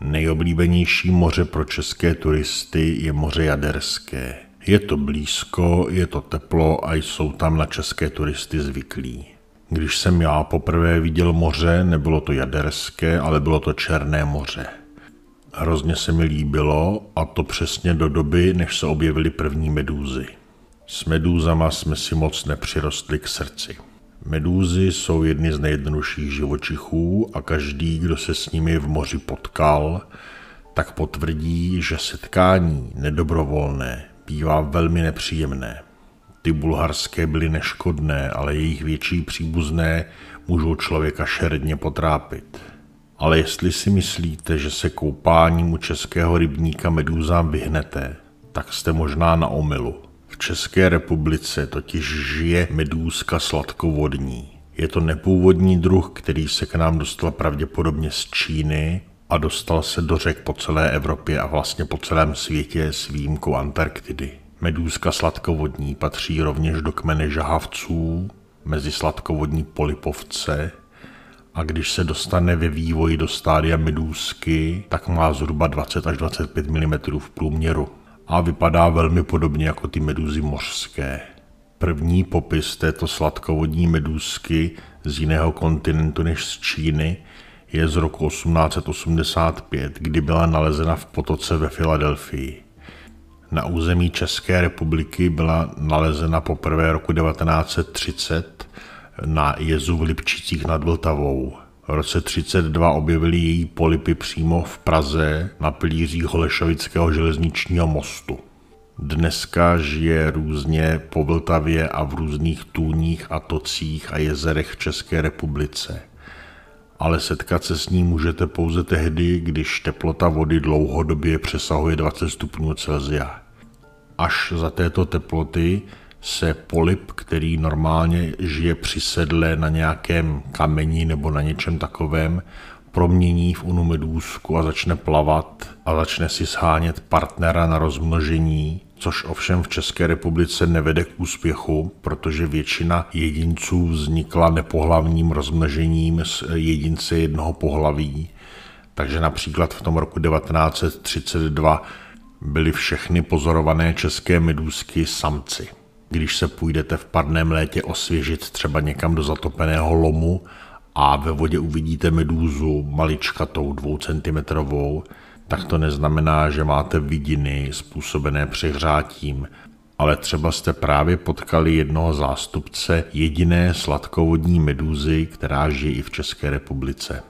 Nejoblíbenější moře pro české turisty je moře Jaderské. Je to blízko, je to teplo a jsou tam na české turisty zvyklí. Když jsem já poprvé viděl moře, nebylo to Jaderské, ale bylo to Černé moře. Hrozně se mi líbilo a to přesně do doby, než se objevily první medúzy. S medúzama jsme si moc nepřirostli k srdci. Medúzy jsou jedny z nejjednodušších živočichů a každý, kdo se s nimi v moři potkal, tak potvrdí, že setkání nedobrovolné bývá velmi nepříjemné. Ty bulharské byly neškodné, ale jejich větší příbuzné můžou člověka šeredně potrápit. Ale jestli si myslíte, že se koupáním u českého rybníka medúzám vyhnete, tak jste možná na omylu. V České republice totiž žije medúzka sladkovodní. Je to nepůvodní druh, který se k nám dostal pravděpodobně z Číny a dostal se do řek po celé Evropě a vlastně po celém světě s výjimkou Antarktidy. Medúzka sladkovodní patří rovněž do kmene žahavců, mezi sladkovodní polipovce a když se dostane ve vývoji do stádia medúzky, tak má zhruba 20 až 25 mm v průměru a vypadá velmi podobně jako ty medúzy mořské. První popis této sladkovodní medúzky z jiného kontinentu než z Číny je z roku 1885, kdy byla nalezena v potoce ve Filadelfii. Na území České republiky byla nalezena poprvé roku 1930 na jezu v Lipčicích nad Vltavou. V roce 32 objevili její polipy přímo v Praze na pilířích Holešovického železničního mostu. Dneska žije různě po Vltavě a v různých tůních a tocích a jezerech v České republice. Ale setkat se s ní můžete pouze tehdy, když teplota vody dlouhodobě přesahuje 20 stupňů Celsia. Až za této teploty se polip, který normálně žije při sedle na nějakém kameni nebo na něčem takovém, promění v unumedůzku a začne plavat a začne si shánět partnera na rozmnožení, což ovšem v České republice nevede k úspěchu, protože většina jedinců vznikla nepohlavním rozmnožením s jedince jednoho pohlaví. Takže například v tom roku 1932 byly všechny pozorované české medůzky samci. Když se půjdete v parném létě osvěžit třeba někam do zatopeného lomu a ve vodě uvidíte medúzu maličkatou dvoucentimetrovou, tak to neznamená, že máte vidiny způsobené přehřátím, ale třeba jste právě potkali jednoho zástupce jediné sladkovodní medúzy, která žije i v České republice.